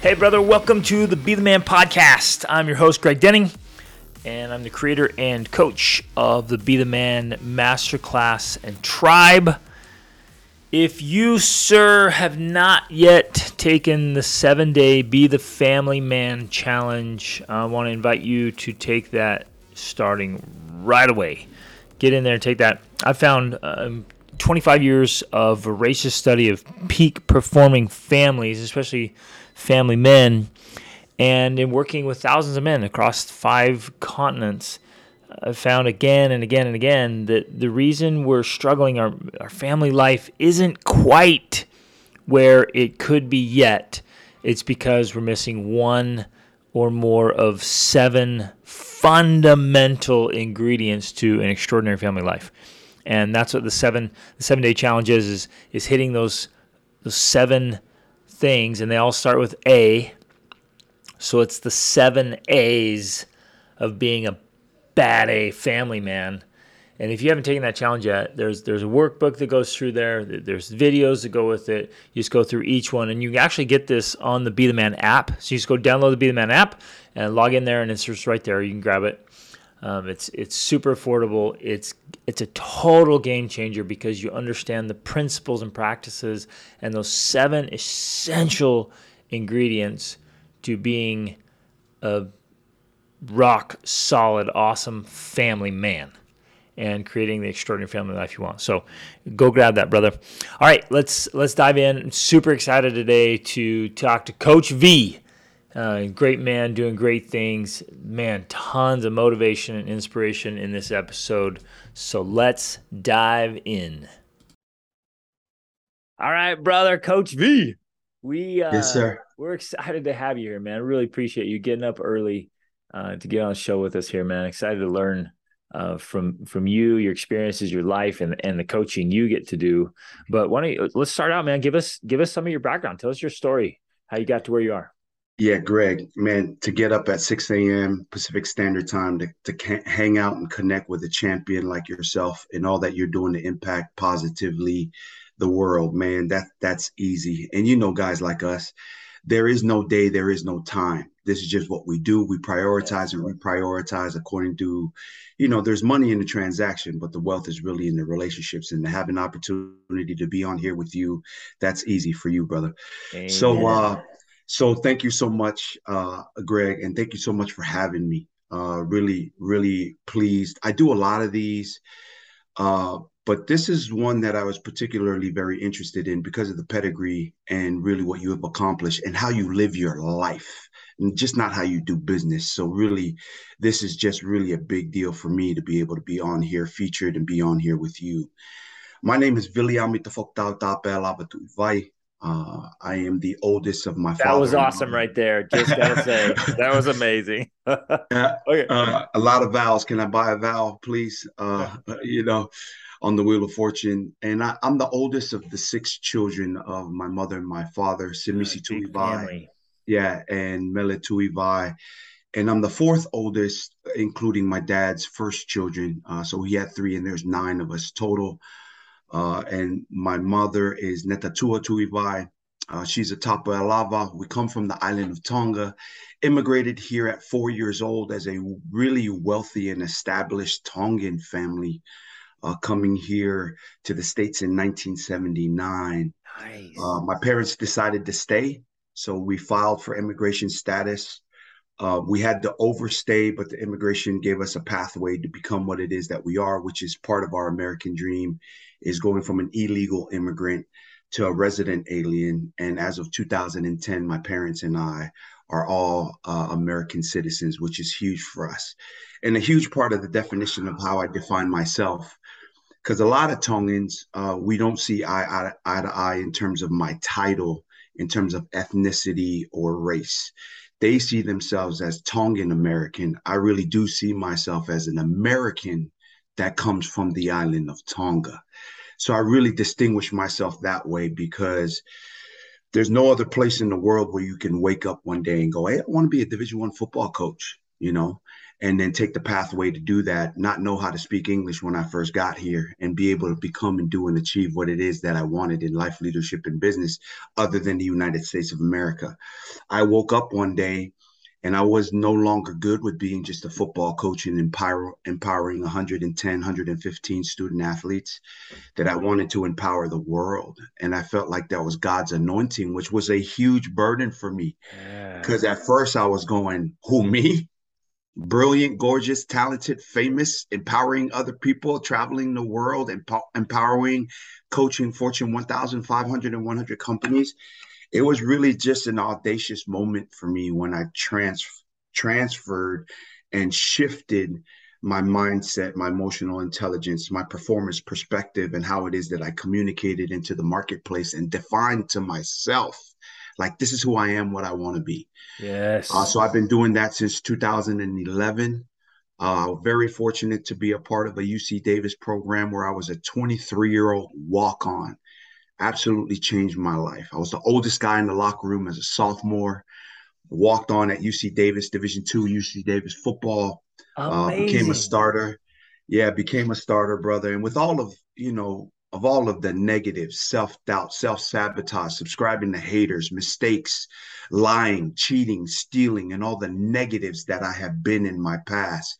Hey, brother, welcome to the Be the Man podcast. I'm your host, Greg Denning, and I'm the creator and coach of the Be the Man Masterclass and Tribe. If you, sir, have not yet taken the seven day Be the Family Man challenge, I want to invite you to take that starting right away. Get in there and take that. I found um, 25 years of voracious study of peak performing families, especially family men, and in working with thousands of men across five continents I found again and again and again that the reason we're struggling, our, our family life isn't quite where it could be yet. It's because we're missing one or more of seven fundamental ingredients to an extraordinary family life. And that's what the seven the seven day challenge is, is is hitting those those seven things and they all start with A. So it's the seven A's of being a bad A family man. And if you haven't taken that challenge yet, there's there's a workbook that goes through there. There's videos that go with it. You just go through each one, and you actually get this on the Be the Man app. So you just go download the Be the Man app and log in there, and it's just right there. You can grab it. Um, it's it's super affordable. It's it's a total game changer because you understand the principles and practices and those seven essential ingredients to being a rock solid, awesome family man and creating the extraordinary family life you want. So go grab that, brother. All right, let's let's dive in. I'm super excited today to talk to Coach V. Uh, great man doing great things. Man, tons of motivation and inspiration in this episode. So let's dive in. All right, brother, Coach V. We uh, yes, sir. We're excited to have you here, man. I really appreciate you getting up early uh, to get on the show with us here, man. Excited to learn uh, from from you, your experiences, your life, and and the coaching you get to do. But why don't you let's start out, man? Give us give us some of your background. Tell us your story, how you got to where you are. Yeah, Greg, man, to get up at 6 a.m. Pacific Standard Time to, to hang out and connect with a champion like yourself and all that you're doing to impact positively the world, man, that that's easy. And you know, guys like us, there is no day, there is no time. This is just what we do. We prioritize and reprioritize according to, you know, there's money in the transaction, but the wealth is really in the relationships and to have an opportunity to be on here with you. That's easy for you, brother. Amen. So, uh, so thank you so much, uh, Greg, and thank you so much for having me. Uh, really, really pleased. I do a lot of these, uh, but this is one that I was particularly very interested in because of the pedigree and really what you have accomplished and how you live your life, and just not how you do business. So really, this is just really a big deal for me to be able to be on here, featured, and be on here with you. My name is William Mitafokta Tapel uh, I am the oldest of my. That was awesome, right there. Just gotta say, that was amazing. okay. Uh, a lot of vowels. Can I buy a vowel, please? Uh, you know, on the Wheel of Fortune, and I, am the oldest of the six children of my mother and my father, Simisi Tuivai, yeah, and Mele Tuivai. And I'm the fourth oldest, including my dad's first children. Uh, so he had three, and there's nine of us total. Uh, and my mother is Netatua Tuivai. Uh, she's a Tapualava. We come from the island of Tonga, immigrated here at four years old as a really wealthy and established Tongan family, uh, coming here to the States in 1979. Nice. Uh, my parents decided to stay, so we filed for immigration status. Uh, we had to overstay, but the immigration gave us a pathway to become what it is that we are, which is part of our American dream, is going from an illegal immigrant to a resident alien. And as of 2010, my parents and I are all uh, American citizens, which is huge for us. And a huge part of the definition of how I define myself, because a lot of Tongans, uh, we don't see eye, eye, eye to eye in terms of my title, in terms of ethnicity or race they see themselves as Tongan American. I really do see myself as an American that comes from the island of Tonga. So I really distinguish myself that way because there's no other place in the world where you can wake up one day and go, "Hey, I want to be a Division One football coach," you know. And then take the pathway to do that, not know how to speak English when I first got here, and be able to become and do and achieve what it is that I wanted in life, leadership, and business, other than the United States of America. I woke up one day and I was no longer good with being just a football coach and empower, empowering 110, 115 student athletes, that I wanted to empower the world. And I felt like that was God's anointing, which was a huge burden for me. Because yeah. at first I was going, who, me? Brilliant, gorgeous, talented, famous, empowering other people, traveling the world, emp- empowering, coaching Fortune 1,500 and 100 companies. It was really just an audacious moment for me when I trans- transferred and shifted my mindset, my emotional intelligence, my performance perspective, and how it is that I communicated into the marketplace and defined to myself like this is who I am, what I want to be. Yes. Uh, so I've been doing that since 2011. Uh, very fortunate to be a part of a UC Davis program where I was a 23 year old walk on. Absolutely changed my life. I was the oldest guy in the locker room as a sophomore. Walked on at UC Davis, Division two UC Davis football. Uh, became a starter. Yeah, became a starter, brother. And with all of you know of all of the negative self doubt, self sabotage, subscribing to haters, mistakes, lying, cheating, stealing, and all the negatives that I have been in my past,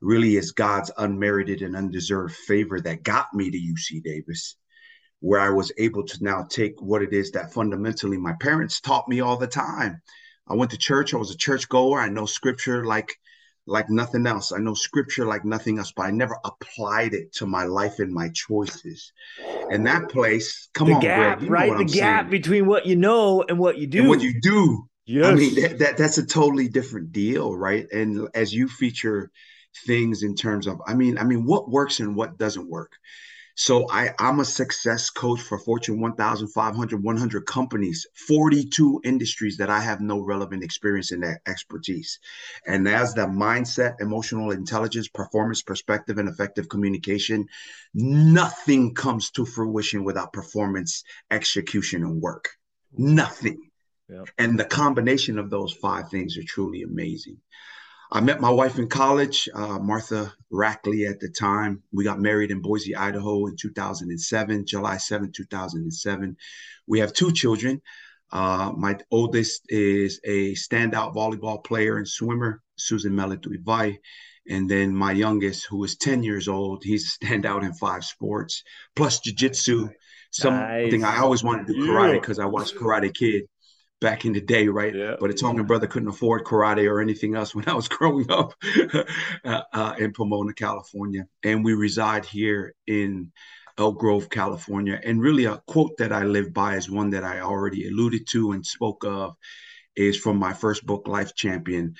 really is God's unmerited and undeserved favor that got me to UC Davis, where I was able to now take what it is that fundamentally my parents taught me all the time. I went to church, I was a church goer, I know scripture like like nothing else. I know scripture like nothing else, but I never applied it to my life and my choices. And that place, come the on, gap, Greg, right? The I'm gap saying. between what you know and what you do. And what you do. Yes. I mean, that, that that's a totally different deal, right? And as you feature things in terms of, I mean, I mean, what works and what doesn't work. So I, I'm a success coach for Fortune 1,500, 100 companies, 42 industries that I have no relevant experience in that expertise. And as the mindset, emotional intelligence, performance perspective, and effective communication, nothing comes to fruition without performance, execution, and work. Nothing. Yep. And the combination of those five things are truly amazing. I met my wife in college, uh, Martha Rackley at the time. We got married in Boise, Idaho in 2007, July 7, 2007. We have two children. Uh, my oldest is a standout volleyball player and swimmer, Susan Melituivai. And then my youngest, who is 10 years old, he's a standout in five sports, plus jiu-jitsu, something nice. I always wanted to do karate because I watched Karate Kid back in the day, right? Yeah. But a Tongan brother couldn't afford karate or anything else when I was growing up uh, uh, in Pomona, California. And we reside here in Elk Grove, California. And really, a quote that I live by is one that I already alluded to and spoke of, is from my first book, Life Champion.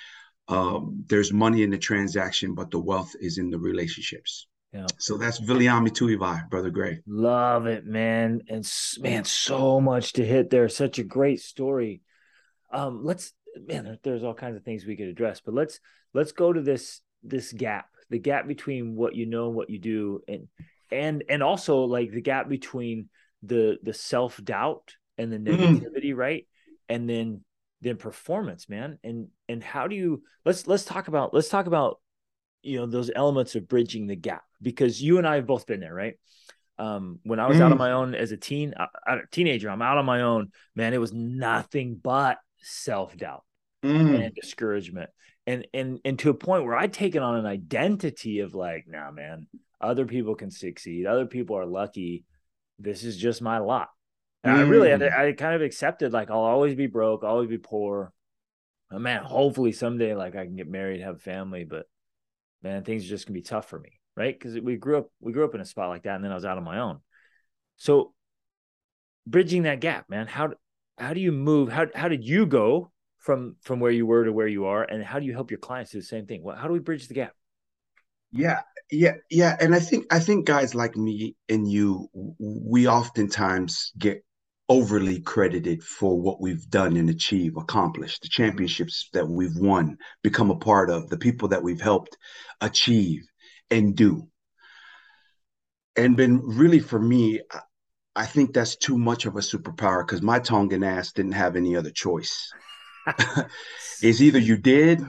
Um, there's money in the transaction, but the wealth is in the relationships. Yeah. So that's Viliami Tuivai, brother Gray. Love it, man. And man, so much to hit there. Such a great story. Um, let's man, there's all kinds of things we could address, but let's let's go to this this gap, the gap between what you know and what you do, and and and also like the gap between the the self doubt and the mm-hmm. negativity, mm. right? And then then performance, man. And and how do you let's let's talk about let's talk about you know those elements of bridging the gap because you and I have both been there, right? Um, when I was mm. out on mm. my own as a teen, a, a teenager, I'm out on my own. Man, it was nothing but self doubt mm. and discouragement, and and and to a point where I'd taken on an identity of like, nah, man, other people can succeed, other people are lucky. This is just my lot. And mm. I really, I, mm. I kind of accepted like I'll always be broke, I'll always be poor. Oh, man, hopefully someday like I can get married, have a family, but man, things are just gonna be tough for me right? Because we grew up we grew up in a spot like that, and then I was out on my own. So bridging that gap, man. How how do you move? How how did you go from from where you were to where you are, and how do you help your clients do the same thing? Well, how do we bridge the gap? Yeah, yeah, yeah. And I think I think guys like me and you, we oftentimes get overly credited for what we've done and achieved, accomplished, the championships that we've won, become a part of, the people that we've helped achieve and do. And been really for me, I think that's too much of a superpower because my Tongan ass didn't have any other choice. it's either you did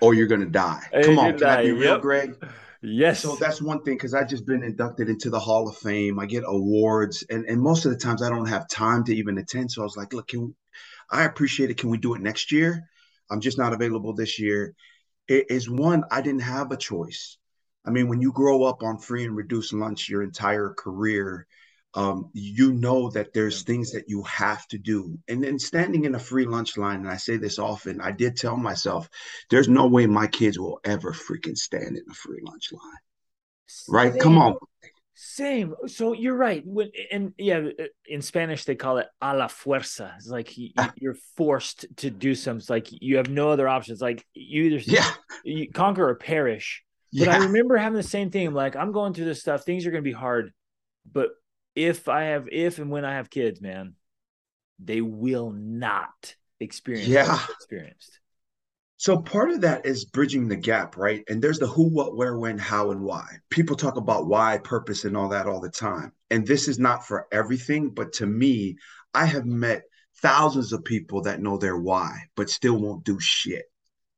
or you're gonna die. Come on, can I be real, yep. Greg? Yes. So that's one thing because I've just been inducted into the Hall of Fame. I get awards, and and most of the times I don't have time to even attend. So I was like, look, can I appreciate it? Can we do it next year? I'm just not available this year. It is one I didn't have a choice. I mean, when you grow up on free and reduced lunch your entire career, um, you know that there's things that you have to do. And then standing in a free lunch line, and I say this often, I did tell myself, there's no way my kids will ever freaking stand in a free lunch line. Right? Come on. Same. So you're right. When and yeah, in Spanish they call it a la fuerza. It's like you're forced to do something. It's like you have no other options. Like you either yeah. you conquer or perish. But yeah. I remember having the same thing. I'm like, I'm going through this stuff. Things are going to be hard, but if I have, if and when I have kids, man, they will not experience yeah. experienced. So part of that is bridging the gap, right? And there's the who, what, where, when, how, and why. People talk about why, purpose, and all that all the time. And this is not for everything, but to me, I have met thousands of people that know their why, but still won't do shit.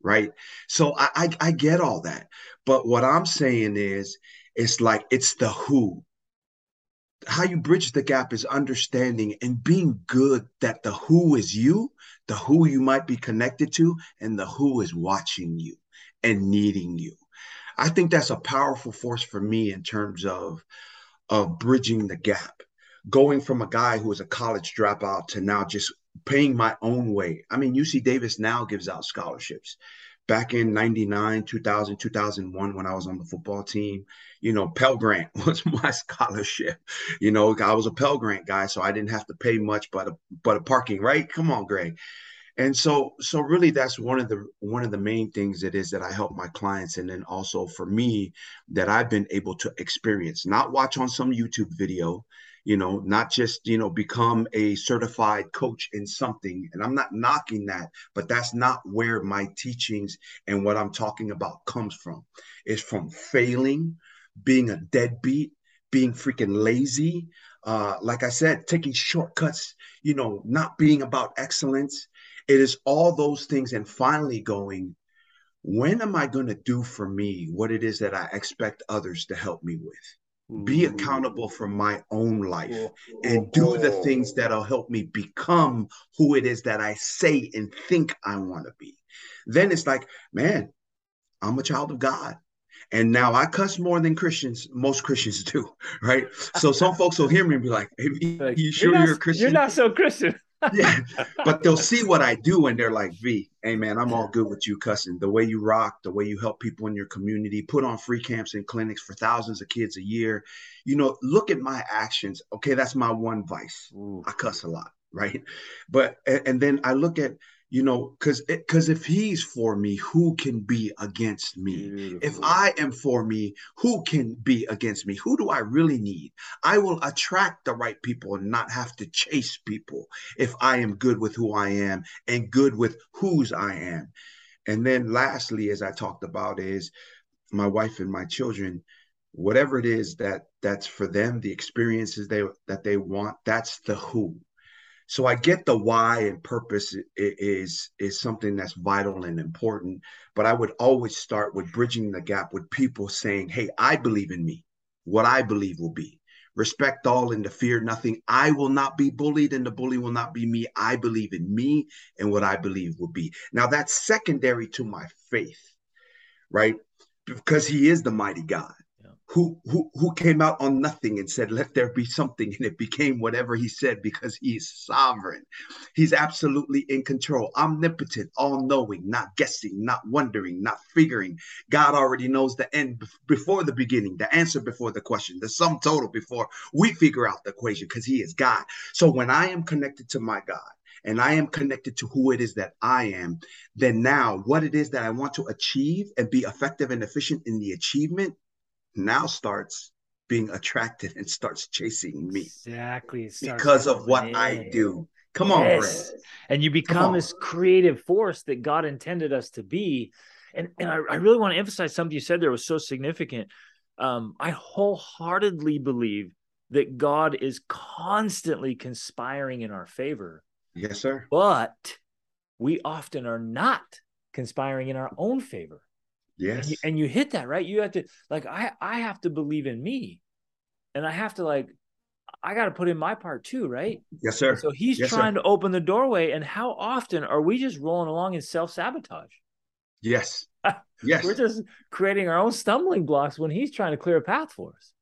Right. So I, I, I get all that. But what I'm saying is, it's like it's the who how you bridge the gap is understanding and being good that the who is you, the who you might be connected to, and the who is watching you and needing you. I think that's a powerful force for me in terms of of bridging the gap. Going from a guy who was a college dropout to now just paying my own way. I mean, UC Davis now gives out scholarships. Back in 99 2000 2001 when i was on the football team you know pell grant was my scholarship. You know i was a pell grant guy so i didn't have to pay much but a but a parking right? Come on greg. And so so really that's one of the one of the main things it is that i help my clients and then also for me that i've been able to experience. Not watch on some youtube video you know, not just, you know, become a certified coach in something. And I'm not knocking that, but that's not where my teachings and what I'm talking about comes from. It's from failing, being a deadbeat, being freaking lazy. Uh, like I said, taking shortcuts, you know, not being about excellence. It is all those things. And finally going, when am I going to do for me what it is that I expect others to help me with? Be accountable for my own life and do the things that'll help me become who it is that I say and think I want to be. Then it's like, man, I'm a child of God. And now I cuss more than Christians, most Christians do, right? So some folks will hear me and be like, hey, you sure you're, not, you're a Christian? You're not so Christian yeah, but they'll see what I do and they're like, V, hey man, I'm all good with you cussing. The way you rock, the way you help people in your community, put on free camps and clinics for thousands of kids a year. You know, look at my actions. Okay, that's my one vice. Ooh. I cuss a lot, right? But and then I look at you know because because if he's for me who can be against me? Beautiful. if i am for me who can be against me? Who do i really need? I will attract the right people and not have to chase people if i am good with who i am and good with whose i am. And then lastly as i talked about is my wife and my children whatever it is that that's for them the experiences they that they want that's the who so i get the why and purpose is is something that's vital and important but i would always start with bridging the gap with people saying hey i believe in me. What i believe will be. Respect all and to fear nothing. I will not be bullied and the bully will not be me. I believe in me and what i believe will be. Now that's secondary to my faith right? Because he is the mighty god who who came out on nothing and said let there be something and it became whatever he said because he's sovereign. He's absolutely in control omnipotent all-knowing not guessing not wondering not figuring. God already knows the end before the beginning the answer before the question the sum total before we figure out the equation because he is god. So when i am connected to my god and I am connected to who it is that I am, then now what it is that I want to achieve and be effective and efficient in the achievement now starts being attracted and starts chasing me. Exactly. Because of what in. I do. Come on, yes. And you become this creative force that God intended us to be. And, and I, I really want to emphasize something you said there was so significant. Um, I wholeheartedly believe that God is constantly conspiring in our favor. Yes, sir. But we often are not conspiring in our own favor. Yes. And you, and you hit that, right? You have to like I I have to believe in me. And I have to like I got to put in my part too, right? Yes, sir. So he's yes, trying sir. to open the doorway. And how often are we just rolling along in self sabotage? Yes. Yes. We're just creating our own stumbling blocks when he's trying to clear a path for us.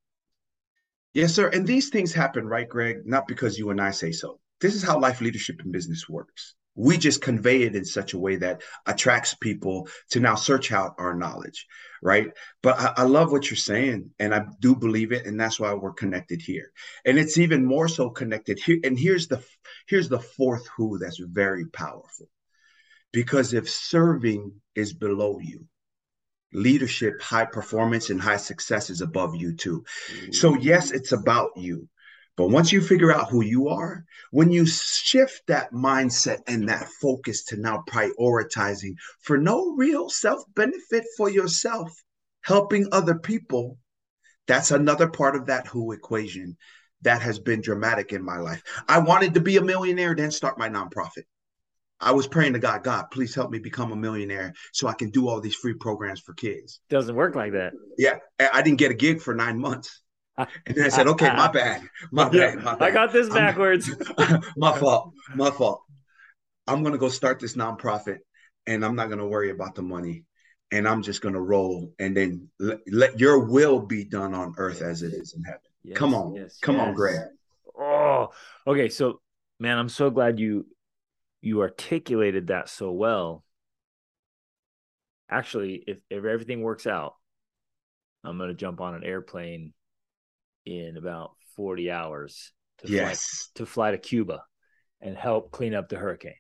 Yes, sir. And these things happen, right, Greg? Not because you and I say so. This is how life leadership and business works. We just convey it in such a way that attracts people to now search out our knowledge, right? But I, I love what you're saying, and I do believe it, and that's why we're connected here. And it's even more so connected here. And here's the here's the fourth who that's very powerful, because if serving is below you, leadership, high performance, and high success is above you too. So, yes, it's about you. But once you figure out who you are, when you shift that mindset and that focus to now prioritizing for no real self benefit for yourself, helping other people, that's another part of that who equation that has been dramatic in my life. I wanted to be a millionaire, then start my nonprofit. I was praying to God, God, please help me become a millionaire so I can do all these free programs for kids. Doesn't work like that. Yeah. I didn't get a gig for nine months. And then I said, okay, my bad. My bad. My bad. I got this backwards. my fault. My fault. I'm going to go start this nonprofit and I'm not going to worry about the money. And I'm just going to roll and then let, let, your will be done on earth as it is in heaven. Yes, Come on. Yes, Come yes. on, Greg. Oh, okay. So, man, I'm so glad you you articulated that so well. Actually, if, if everything works out, I'm going to jump on an airplane in about 40 hours to yes. fly, to fly to Cuba and help clean up the hurricane.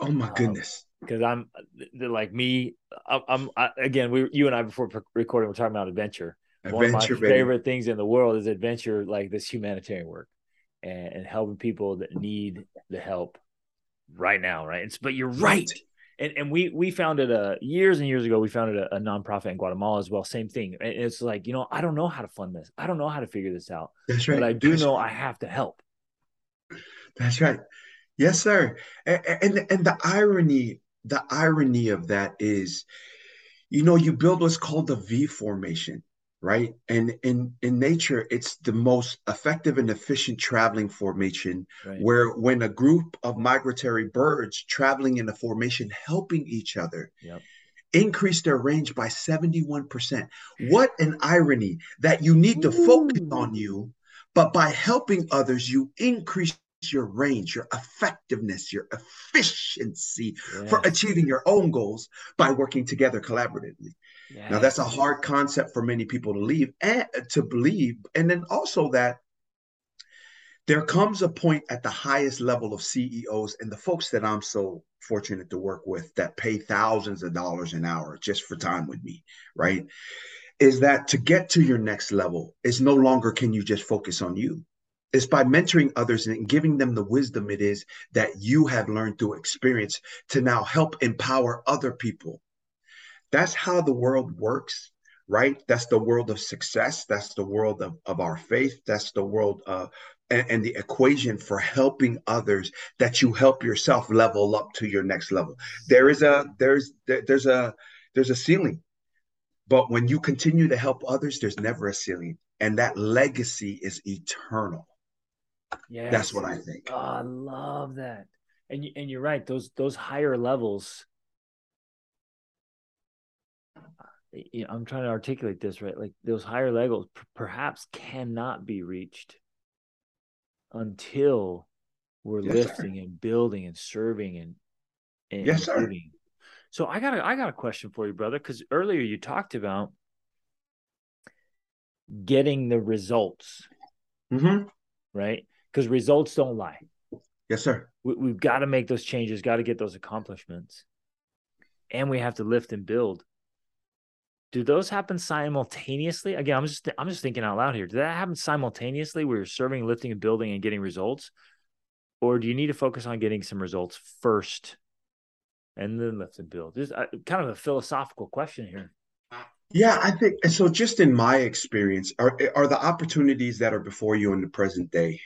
Oh my um, goodness. Because I'm like me, I'm, I'm I, again. We, you and I, before recording, we're talking about adventure. adventure One of my baby. favorite things in the world is adventure, like this humanitarian work, and, and helping people that need the help right now, right? It's, but you're right. And, and we we founded a years and years ago. We founded a, a nonprofit in Guatemala as well. Same thing. And it's like you know I don't know how to fund this. I don't know how to figure this out. That's right. But I do That's know right. I have to help. That's right. Yes, sir. And, and and the irony the irony of that is, you know, you build what's called the V formation right? And in in nature, it's the most effective and efficient traveling formation right. where when a group of migratory birds traveling in a formation helping each other yep. increase their range by 71%. What an irony that you need to focus on you, but by helping others, you increase your range, your effectiveness, your efficiency yes. for achieving your own goals by working together collaboratively. Yes. Now that's a hard concept for many people to leave and uh, to believe. And then also that there comes a point at the highest level of CEOs and the folks that I'm so fortunate to work with that pay thousands of dollars an hour just for time with me, right? Is that to get to your next level is no longer can you just focus on you. It's by mentoring others and giving them the wisdom it is that you have learned through experience to now help empower other people that's how the world works, right? That's the world of success. That's the world of, of our faith. That's the world of and, and, the equation for helping others that you help yourself level up to your next level. There is a there's there, there's a there's a ceiling. But when you continue to help others, there's never a ceiling. And that legacy is eternal. Yeah, that's what I think. Oh, I love that. And you, and you're right. Those those higher levels you know, I'm trying to articulate this right. Like those higher levels p- perhaps cannot be reached until we're yes, lifting sir. and building and serving and and yes, sir. So I got a I got a question for you, brother, because earlier you talked about getting the results, mm-hmm. right? Because results don't lie. Yes, sir. We, we've got to make those changes, got to get those accomplishments, and we have to lift and build do those happen simultaneously? Again, I'm just I'm just thinking out loud here. Do that happen simultaneously where you're serving, lifting, and building and getting results? Or do you need to focus on getting some results first and then lift and build? This uh, kind of a philosophical question here. Yeah, I think so. Just in my experience, are are the opportunities that are before you in the present day?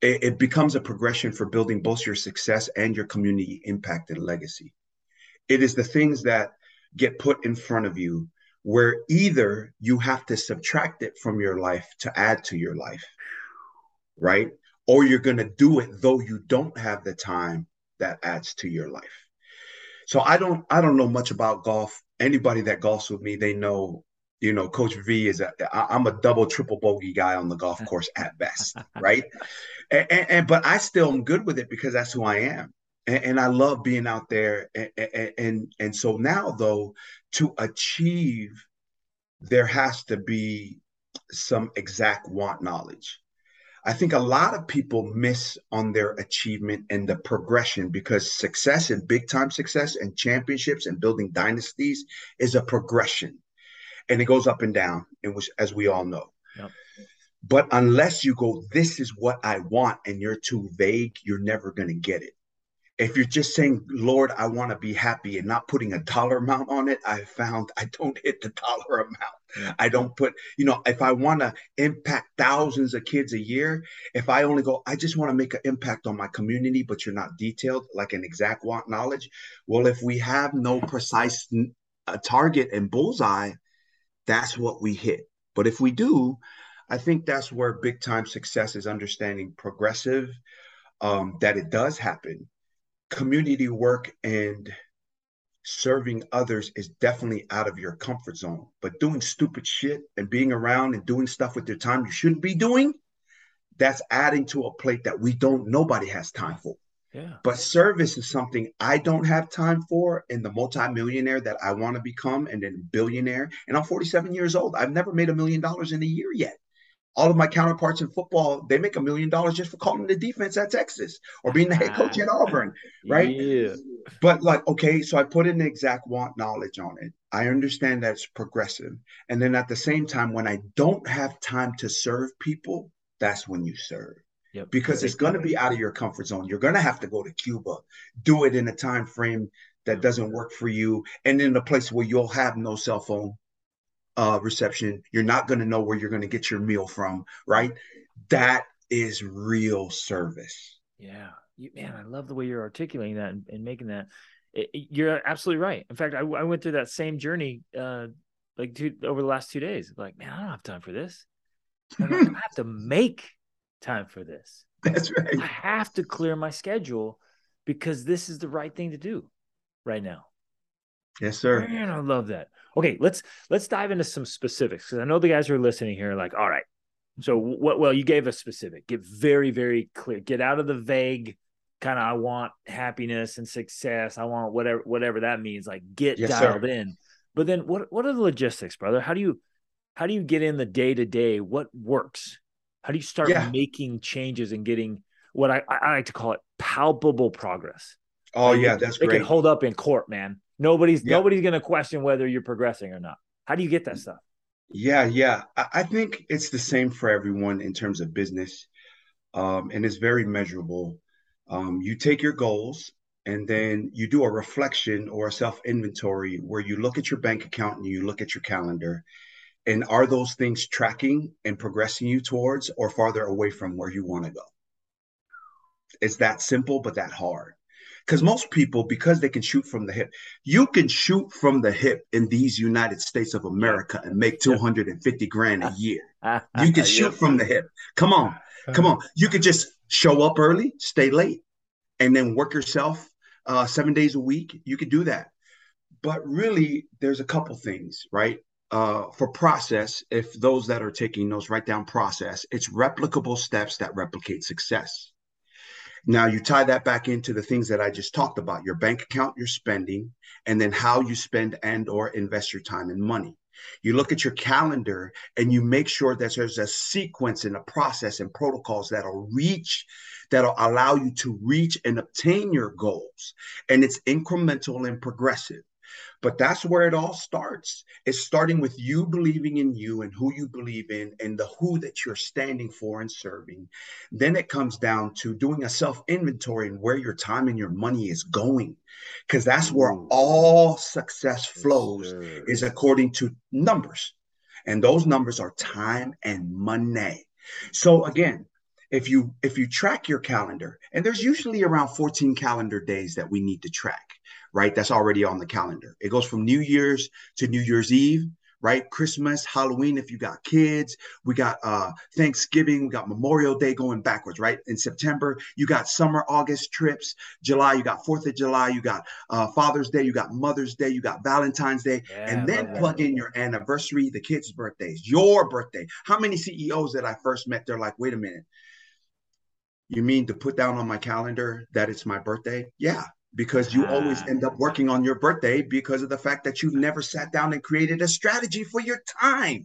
It, it becomes a progression for building both your success and your community impact and legacy It is the things that get put in front of you where either you have to subtract it from your life to add to your life, right? Or you're going to do it though you don't have the time that adds to your life. So I don't I don't know much about golf. Anybody that golfs with me, they know, you know, Coach V is a I'm a double triple bogey guy on the golf course at best, right? And, and, and, but I still am good with it because that's who I am. And, and I love being out there. And, and and so now though, to achieve, there has to be some exact want knowledge. I think a lot of people miss on their achievement and the progression because success and big time success and championships and building dynasties is a progression and it goes up and down, and which, as we all know. Yep. But unless you go, this is what I want, and you're too vague, you're never going to get it if you're just saying, Lord, I want to be happy and not putting a dollar amount on it, I found I don't hit the dollar amount. Yeah. I don't put, you know, if I want to impact thousands of kids a year, if I only go, I just want to make an impact on my community, but you're not detailed, like an exact want knowledge. Well, if we have no precise uh, target and bullseye, that's what we hit. But if we do, I think that's where big time success is understanding progressive, um, that it does happen community work and serving others is definitely out of your comfort zone. But doing stupid shit and being around and doing stuff with your time you shouldn't be doing, that's adding to a plate that we don't, nobody has time for. Yeah. But service is something I don't have time for, and the multimillionaire that I want to become, and then billionaire. And I'm 47 years old. I've never made a million dollars in a year yet all of my counterparts in football, they make a million dollars just for calling the defense at Texas or being the head coach at Auburn, right? Yeah. But like, okay, so I put in the exact want knowledge on it. I understand that's progressive. And then at the same time, when I don't have time to serve people, that's when you serve. Yep. Because it's going to be out of your comfort zone. You're going to have to go to Cuba, do it in a time frame that doesn't work for you, and in a place where you'll have no cell phone, uh, reception. You're not going to know where you're going to get your meal from, right? That is real service. Yeah, you, man, I love the way you're articulating that and, and making that. It, it, you're absolutely right. In fact, I, I went through that same journey uh, like two, over the last two days. Like, man, I don't have time for this. I, I have to make time for this. That's right. I have to clear my schedule because this is the right thing to do right now. Yes, sir. Man, I love that. Okay, let's let's dive into some specifics because I know the guys who are listening here are like, all right. So what? Well, you gave a specific. Get very very clear. Get out of the vague kind of. I want happiness and success. I want whatever whatever that means. Like get yes, dialed sir. in. But then what? What are the logistics, brother? How do you how do you get in the day to day? What works? How do you start yeah. making changes and getting what I, I like to call it palpable progress? Oh yeah, that's they great. can hold up in court, man. Nobody's yeah. nobody's going to question whether you're progressing or not. How do you get that stuff? Yeah, yeah. I think it's the same for everyone in terms of business, um, and it's very measurable. Um, you take your goals and then you do a reflection or a self inventory where you look at your bank account and you look at your calendar. And are those things tracking and progressing you towards or farther away from where you want to go? It's that simple, but that hard because most people because they can shoot from the hip you can shoot from the hip in these united states of america and make 250 grand a year. You can shoot from the hip. Come on come on. You could just show up early stay late and then work yourself uh, seven days a week. You could do that. But really there's a couple things right? Uh, for process if those that are taking notes write down process it's replicable steps that replicate success now you tie that back into the things that I just talked about, your bank account, your spending, and then how you spend and or invest your time and money. You look at your calendar and you make sure that there's a sequence and a process and protocols that'll reach, that'll allow you to reach and obtain your goals. And it's incremental and progressive. But that's where it all starts. It's starting with you believing in you and who you believe in and the who that you're standing for and serving. Then it comes down to doing a self inventory and where your time and your money is going. Because that's where all success flows, yes, is according to numbers. And those numbers are time and money. So again, if you if you track your calendar and there's usually around 14 calendar days that we need to track right? That's already on the calendar. It goes from New Year's to New Year's Eve, right? Christmas, Halloween, if you got kids, we got uh Thanksgiving, we got Memorial Day going backwards, right? In September, you got summer, August trips, July, you got Fourth of July, you got uh Father's Day, you got Mother's Day, you got Valentine's Day, yeah, and then plug in your anniversary, the kids' birthdays, your birthday. How many CEOs that I first met, they're like, wait a minute. You mean to put down on my calendar that it's my birthday? Yeah, because you always ah. end up working on your birthday because of the fact that you've never sat down and created a strategy for your time.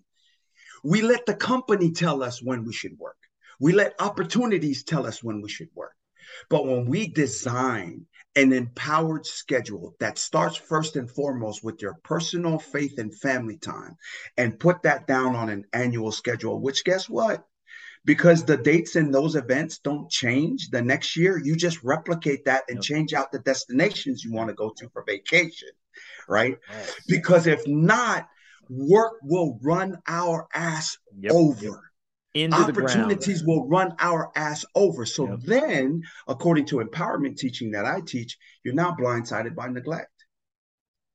We let the company tell us when we should work. We let opportunities tell us when we should work. But when we design an empowered schedule that starts first and foremost with your personal faith and family time and put that down on an annual schedule, which guess what? Because the dates in those events don't change the next year. You just replicate that and yep. change out the destinations you want to go to for vacation, right? Yes. Because if not, work will run our ass yep. over. Into Opportunities will run our ass over. So yep. then, according to empowerment teaching that I teach, you're now blindsided by neglect.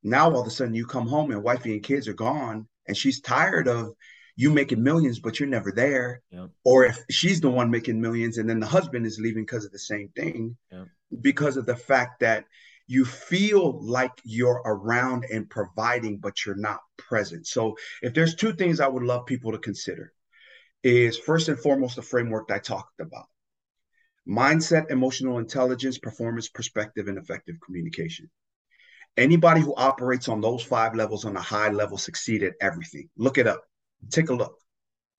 Now all of a sudden you come home and wifey and kids are gone, and she's tired of you making millions, but you're never there. Yep. Or if she's the one making millions and then the husband is leaving because of the same thing, yep. because of the fact that you feel like you're around and providing, but you're not present. So if there's two things I would love people to consider is first and foremost the framework that I talked about. Mindset, emotional intelligence, performance, perspective, and effective communication. Anybody who operates on those five levels on a high level succeed at everything. Look it up. Take a look,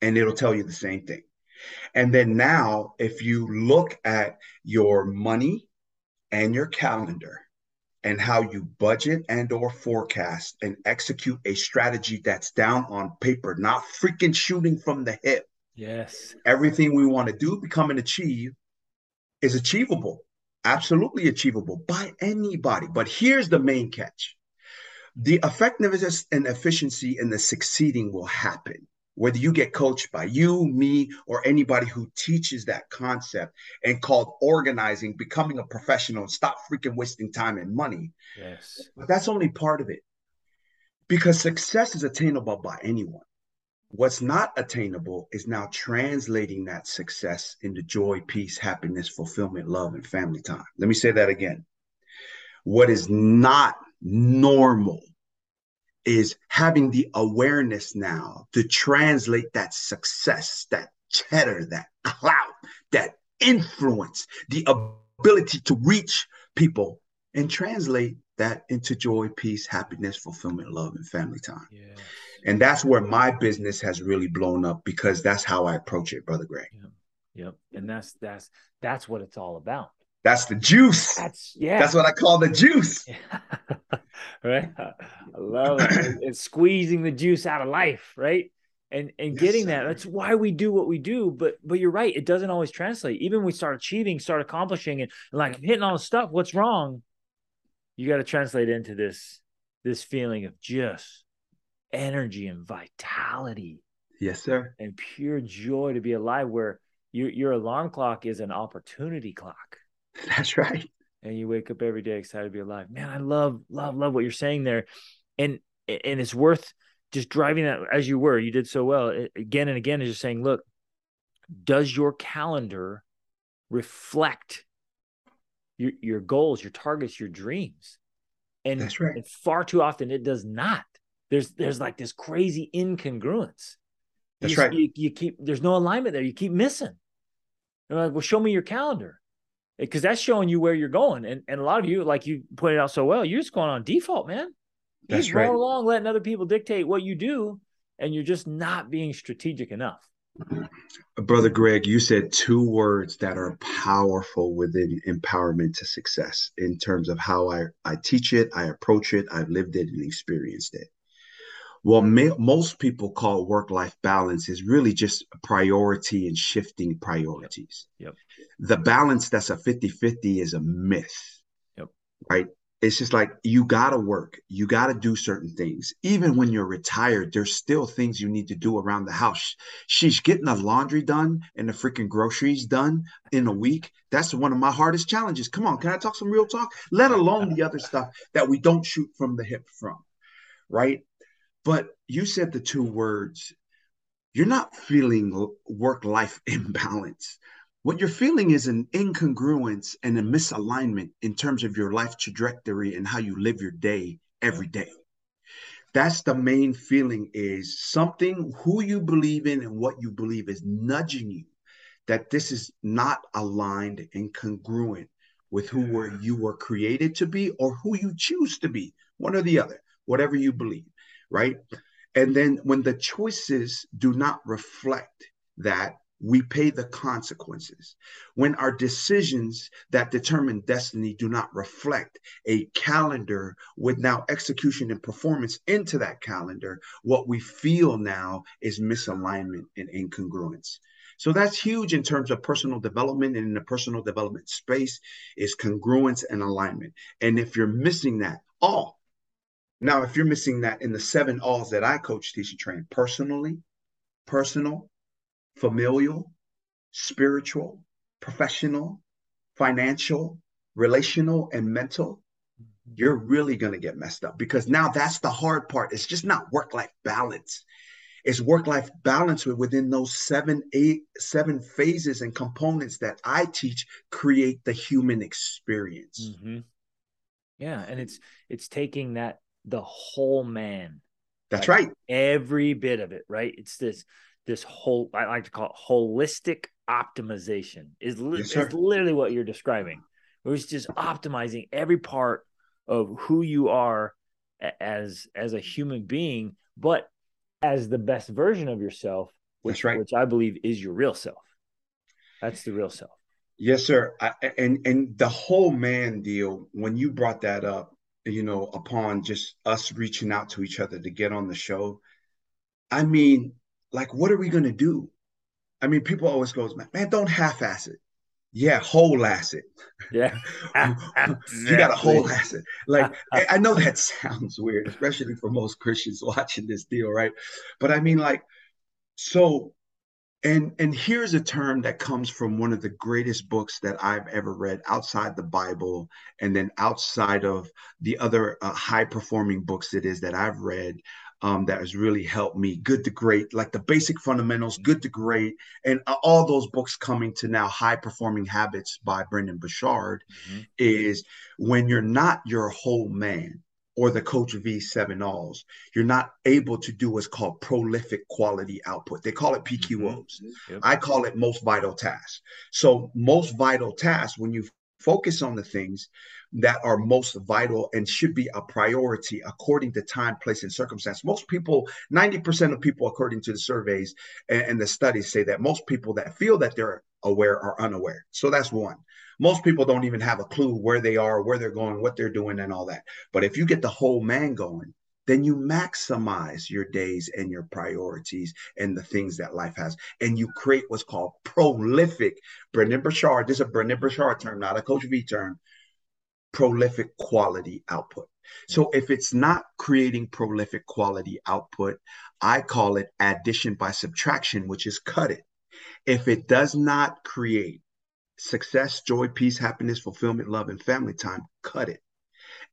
and it'll tell you the same thing. And then now, if you look at your money and your calendar and how you budget and or forecast and execute a strategy that's down on paper, not freaking shooting from the hip. Yes. Everything we want to do, become and achieve is achievable. Absolutely achievable by anybody. But here's the main catch the effectiveness and efficiency in the succeeding will happen whether you get coached by you, me, or anybody who teaches that concept and called organizing, becoming a professional, and stop freaking wasting time and money. Yes. But that's only part of it. Because success is attainable by anyone. What's not attainable is now translating that success into joy, peace, happiness, fulfillment, love, and family time. Let me say that again. What is not normal is having the awareness now to translate that success, that cheddar, that clout, that influence, the ability to reach people and translate that into joy, peace, happiness, fulfillment, love, and family time. Yeah. And that's where my business has really blown up because that's how I approach it, brother Greg. Yep. yep. And that's that's that's what it's all about. That's the juice. That's yeah. That's what I call the juice. right. I love it. It's squeezing the juice out of life, right? And and yes, getting that. That's why we do what we do. But but you're right. It doesn't always translate. Even when we start achieving, start accomplishing, and, and like I'm hitting all the stuff. What's wrong? You got to translate into this this feeling of just energy and vitality. Yes, sir. And pure joy to be alive. Where your your alarm clock is an opportunity clock That's right. And you wake up every day excited to be alive. Man, I love, love, love what you're saying there. And and it's worth just driving that as you were. You did so well. Again and again is just saying, look, does your calendar reflect your your goals, your targets, your dreams? And that's right. And far too often it does not. There's there's like this crazy incongruence. That's you, right. You, you keep there's no alignment there. You keep missing. They're like, well, show me your calendar because that's showing you where you're going. And and a lot of you, like you pointed out so well, you're just going on default, man. You that's right. along letting other people dictate what you do, and you're just not being strategic enough. Brother Greg, you said two words that are powerful within empowerment to success in terms of how I, I teach it, I approach it, I've lived it and experienced it. Well, may, most people call work life balance is really just priority and shifting priorities. Yep. yep the balance that's a 50 50 is a myth. Yep. Right. it's just like you got to work you got to do certain things even when you're retired there's still things you need to do around the house she's getting the laundry done and the freaking groceries done in a week that's one of my hardest challenges come on can i talk some real talk let alone the other stuff that we don't shoot from the hip from right but you said the two words. You're not feeling work life imbalance. What you're feeling is an incongruence and a misalignment in terms of your life trajectory and how you live your day every day. That's the main feeling is something who you believe in and what you believe is nudging you that this is not aligned and congruent with who were you were created to be or who you choose to be, one or the other, whatever you believe, right? And then when the choices do not reflect that, we pay the consequences. When our decisions that determine destiny do not reflect a calendar with now execution and performance into that calendar, what we feel now is misalignment and incongruence. So that's huge in terms of personal development and in the personal development space is congruence and alignment. And if you're missing that, all. Now, if you're missing that in the seven alls that I coach, teach, and train personally, personal, familial, spiritual, professional, financial, relational, and mental, you're really going to get messed up because now that's the hard part. It's just not work life balance. It's work life balance within those seven, eight, seven phases and components that I teach create the human experience. Mm-hmm. Yeah, and it's it's taking that the whole man. That's like right. Every bit of it, right? It's this this whole I like to call it holistic optimization is, li- yes, is literally what you're describing. It's just optimizing every part of who you are as as a human being, but as the best version of yourself, which right. which I believe is your real self. That's the real self. Yes, sir. I, and and the whole man deal when you brought that up, you know, upon just us reaching out to each other to get on the show. I mean, like, what are we going to do? I mean, people always goes, man, don't half-ass it. Yeah, whole ass it. Yeah. you got a whole ass it. Like, I know that sounds weird, especially for most Christians watching this deal, right? But I mean, like, so and and here's a term that comes from one of the greatest books that I've ever read outside the Bible and then outside of the other uh, high performing books it is that I've read um, that has really helped me. Good to Great, like the basic fundamentals, Good to Great, and all those books coming to now High Performing Habits by Brendon Burchard mm-hmm. is when you're not your whole man or the Coach V seven alls, you're not able to do what's called prolific quality output. They call it PQOs. Mm-hmm. Yep. I call it most vital tasks. So most vital tasks, when you focus on the things that are most vital and should be a priority according to time, place, and circumstance. Most people, 90% of people, according to the surveys and, and the studies, say that most people that feel that they're aware are unaware. So that's one. Most people don't even have a clue where they are, where they're going, what they're doing, and all that. But if you get the whole man going, then you maximize your days and your priorities and the things that life has. And you create what's called prolific. Brendon Burchard, this is a Brendon Burchard term, not a Coach V term prolific quality output. So if it's not creating prolific quality output, I call it addition by subtraction, which is cut it. If it does not create success, joy, peace, happiness, fulfillment, love, and family time, cut it.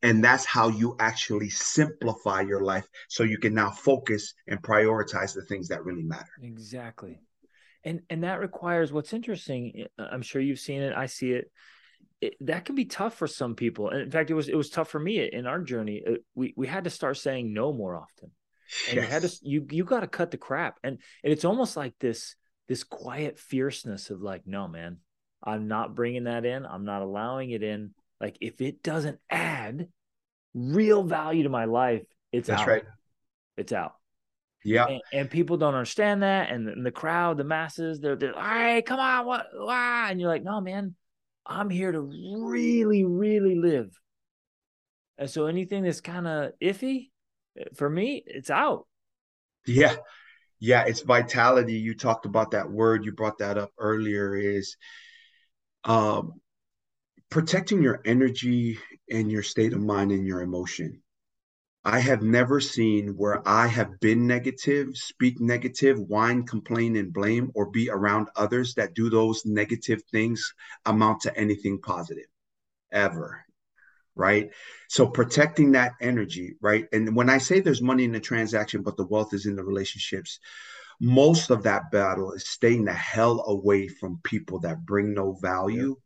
And that's how you actually simplify your life so you can now focus and prioritize the things that really matter. Exactly. And and that requires what's interesting, I'm sure you've seen it, I see it it, that can be tough for some people. And in fact, it was it was tough for me in our journey. It, we we had to start saying no more often, and yes. you had to you you got to cut the crap. And and it's almost like this this quiet fierceness of like, no, man, I'm not bringing that in. I'm not allowing it in. Like if it doesn't add real value to my life, it's That's out. right. It's out. Yeah. And, and, people don't understand that. And, and the crowd, the masses, they're, they're all right, come on, what? Why? And you're like, no, man, I'm here to really, really live. And so anything that's kind of iffy eh, for me, it's out. Yeah. Yeah. It's vitality. You talked about that word, you brought that up earlier is um protecting your energy and your state of mind and your emotion. I have never seen where I have been negative, speak negative, whine, complain, and blame, or be around others that do those negative things amount to anything positive ever. Right. So protecting that energy, right? And when I say there's money in the transaction, but the wealth is in the relationships, most of that battle is staying the hell away from people that bring no value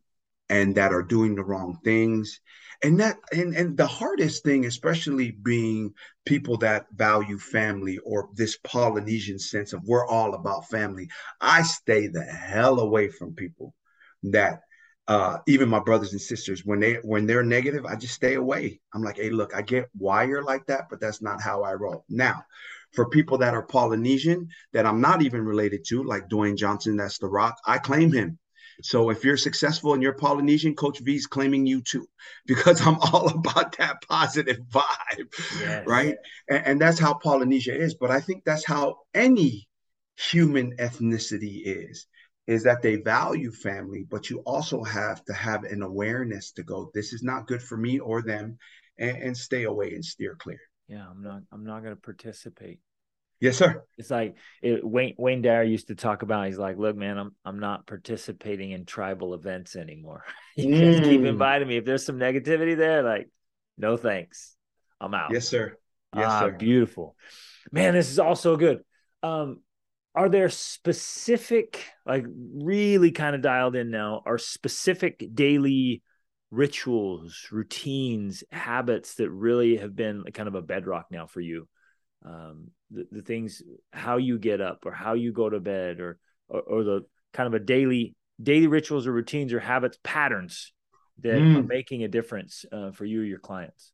and that are doing the wrong things. And that and and the hardest thing especially being people that value family or this polynesian sense of we're all about family i stay the hell away from people that uh, even my brothers and sisters when they when they're negative i just stay away. I'm like hey look i get why you're like that but that's not how i roll. Now for people that are polynesian that i'm not even related to like dwayne johnson that's the rock i claim him so if you're successful and you're Polynesian, Coach V is claiming you too, because I'm all about that positive vibe, yes. right? And, and that's how Polynesia is. But I think that's how any human ethnicity is is that they value family, but you also have to have an awareness to go, this is not good for me or them, and, and stay away and steer clear. Yeah, I'm not. I'm not going to participate. Yes, sir. It's like it, Wayne Wayne Dyer used to talk about. He's like, "Look, man, I'm I'm not participating in tribal events anymore. you mm. guys keep inviting me. If there's some negativity there, like, no thanks. I'm out." Yes, sir. Yes, ah, sir. Beautiful, man. This is all so good. Um, are there specific, like, really kind of dialed in now? Are specific daily rituals, routines, habits that really have been kind of a bedrock now for you? um, the, the things how you get up or how you go to bed or, or, or the kind of a daily daily rituals or routines or habits patterns that mm. are making a difference uh, for you or your clients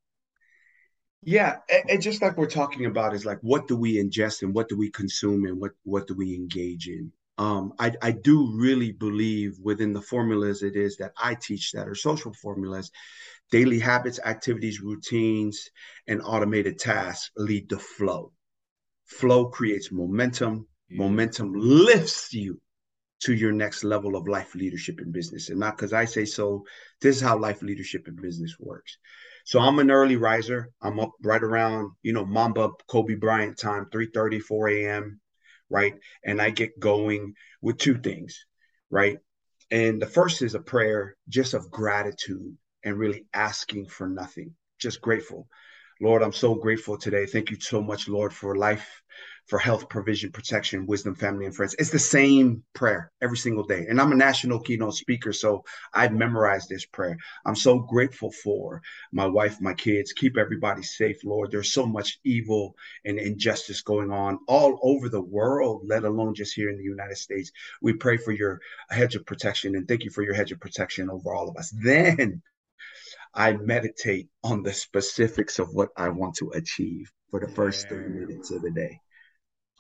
yeah and, just like we're talking about is like what do we ingest and what do we consume and what what do we engage in um, I, I do really believe within the formulas it is that I teach that are social formulas Daily habits, activities, routines, and automated tasks lead to flow. Flow creates momentum. Yeah. Momentum lifts you to your next level of life leadership in business. And not because I say so, this is how life leadership in business works. So I'm an early riser. I'm up right around, you know, Mamba Kobe Bryant time, 3 30, 4 a.m. Right. And I get going with two things, right? And the first is a prayer just of gratitude and really asking for nothing, just grateful. Lord, I'm so grateful today. Thank you so much, Lord, for life, for health, provision, protection, wisdom, family, and friends. It's the same prayer every single day. And I'm a national keynote speaker, so I've memorized this prayer. I'm so grateful for my wife, my kids. Keep everybody safe, Lord. There's so much evil and injustice going on all over the world, let alone just here in the United States. We pray for your hedge of protection and thank you for your hedge of protection over all of us. Then I meditate on the specifics of what I want to achieve for the first three minutes of the day.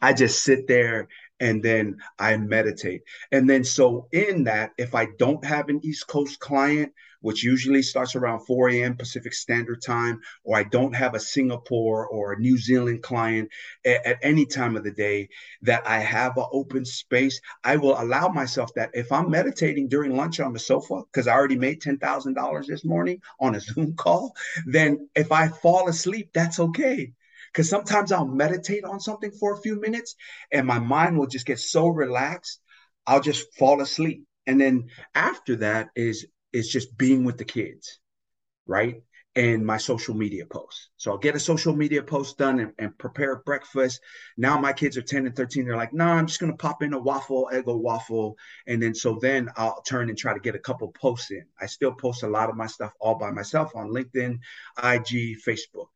I just sit there and then I meditate. And then, so in that, if I don't have an East Coast client, which usually starts around 4 a.m. Pacific Standard Time, or I don't have a Singapore or a New Zealand client at, at any time of the day, that I have an open space, I will allow myself that if I'm meditating during lunch on the sofa, because I already made $10,000 this morning on a Zoom call, then if I fall asleep, that's okay because sometimes I'll meditate on something for a few minutes and my mind will just get so relaxed, I'll just fall asleep. And then after that is is just being with the kids, right? And my social media posts. So I'll get a social media post done and, and prepare breakfast. Now my kids are 10 and 13. They're like, nah, I'm just gonna pop in a waffle, Eggo waffle. And then so then I'll turn and try to get a couple posts in. I still post a lot of my stuff all by myself on LinkedIn, IG, Facebook.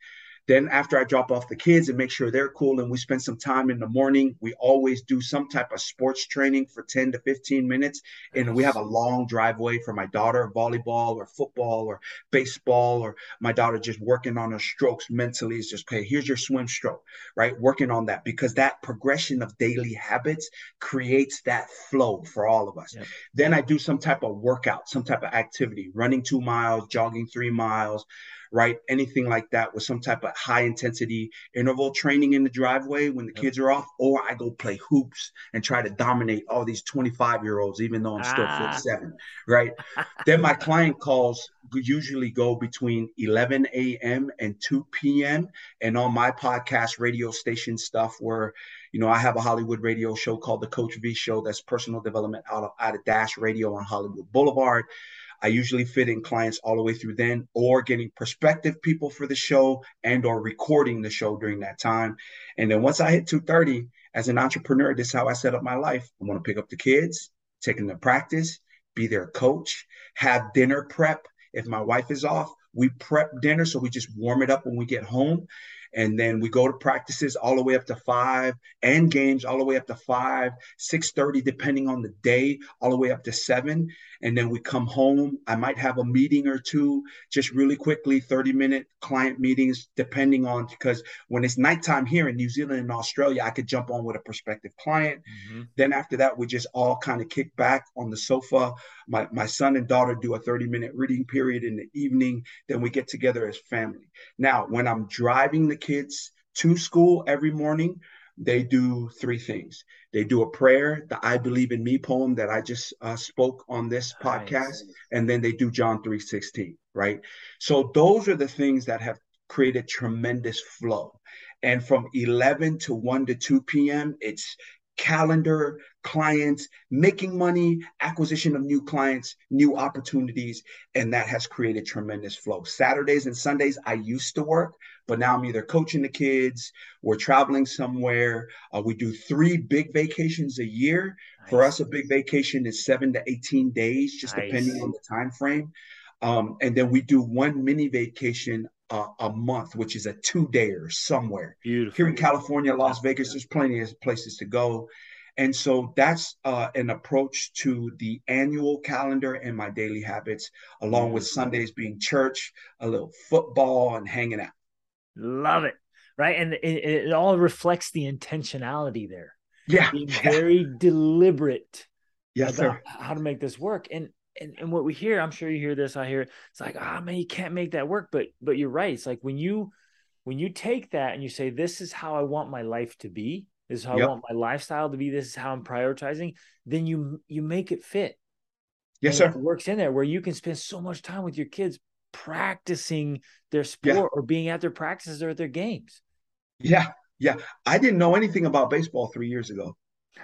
Then after I drop off the kids and make sure they're cool and we spend some time in the morning, we always do some type of sports training for 10 to 15 minutes. And we have a long driveway for my daughter, volleyball or football or baseball, or my daughter just working on her strokes mentally is just, okay, here's your swim stroke, right? Working on that because that progression of daily habits creates that flow for all of us. Yep. Then I do some type of workout, some type of activity, running two miles, jogging three miles, right? Anything like that with some type of high intensity interval training in the driveway when the yep. kids are off, or I go play hoops and try to dominate all these 25 year olds, even though I'm still ah. foot seven, right? then my client calls usually go between 11 a.m. and 2 p.m. And on my podcast radio station stuff, where you know I have a Hollywood radio show called the Coach V Show, that's personal development out of out of Dash Radio on Hollywood Boulevard. I usually fit in clients all the way through then or getting prospective people for the show and or recording the show during that time. And then once I hit 230 as an entrepreneur, this is how I set up my life. I'm going to pick up the kids, take them to practice, be their coach, have dinner prep. If my wife is off, we prep dinner so we just warm it up when we get home and then we go to practices all the way up to five and games all the way up to five 6.30 depending on the day all the way up to seven. And then we come home. I might have a meeting or two just really quickly 30 minute client meetings depending on because when it's nighttime here in new zealand and australia i could jump on with a prospective client. Mm-hmm. then after that we just all kind of kick back on the sofa my, my son and daughter do a 30 minute reading period in the evening then we get together as family now when i'm driving the kids to school every morning they do three things. They do a prayer, the I Believe in Me poem that I just uh, spoke on this podcast, and then they do John 3:16, right? So those are the things that have created tremendous flow. And from 11 to 1 to 2 p.m., it's calendar, clients, making money, acquisition of new clients, new opportunities, and that has created tremendous flow. Saturdays and Sundays, I used to work, but now I'm either coaching the kids, we're traveling somewhere. Uh, we do three big vacations a year. Nice. For us, a big vacation is seven to 18 days, just nice. depending on the time frame. Um, and then we do one mini vacation uh, a month, which is a two dayer somewhere. Beautiful. Here in California, Las Vegas, there's plenty of places to go. And so that's uh, an approach to the annual calendar and my daily habits, along with Sundays being church, a little football, and hanging out. Love it. Right. And it, it all reflects the intentionality there. Yeah. Being very deliberate yes, about sir. how to make this work. And and, and what we hear, I'm sure you hear this, I hear it's like, ah oh, man, you can't make that work. But but you're right. It's like when you when you take that and you say, This is how I want my life to be, this is how yep. I want my lifestyle to be, this is how I'm prioritizing, then you you make it fit. Yes, and sir. It works in there where you can spend so much time with your kids practicing their sport yeah. or being at their practices or at their games. Yeah. Yeah. I didn't know anything about baseball three years ago.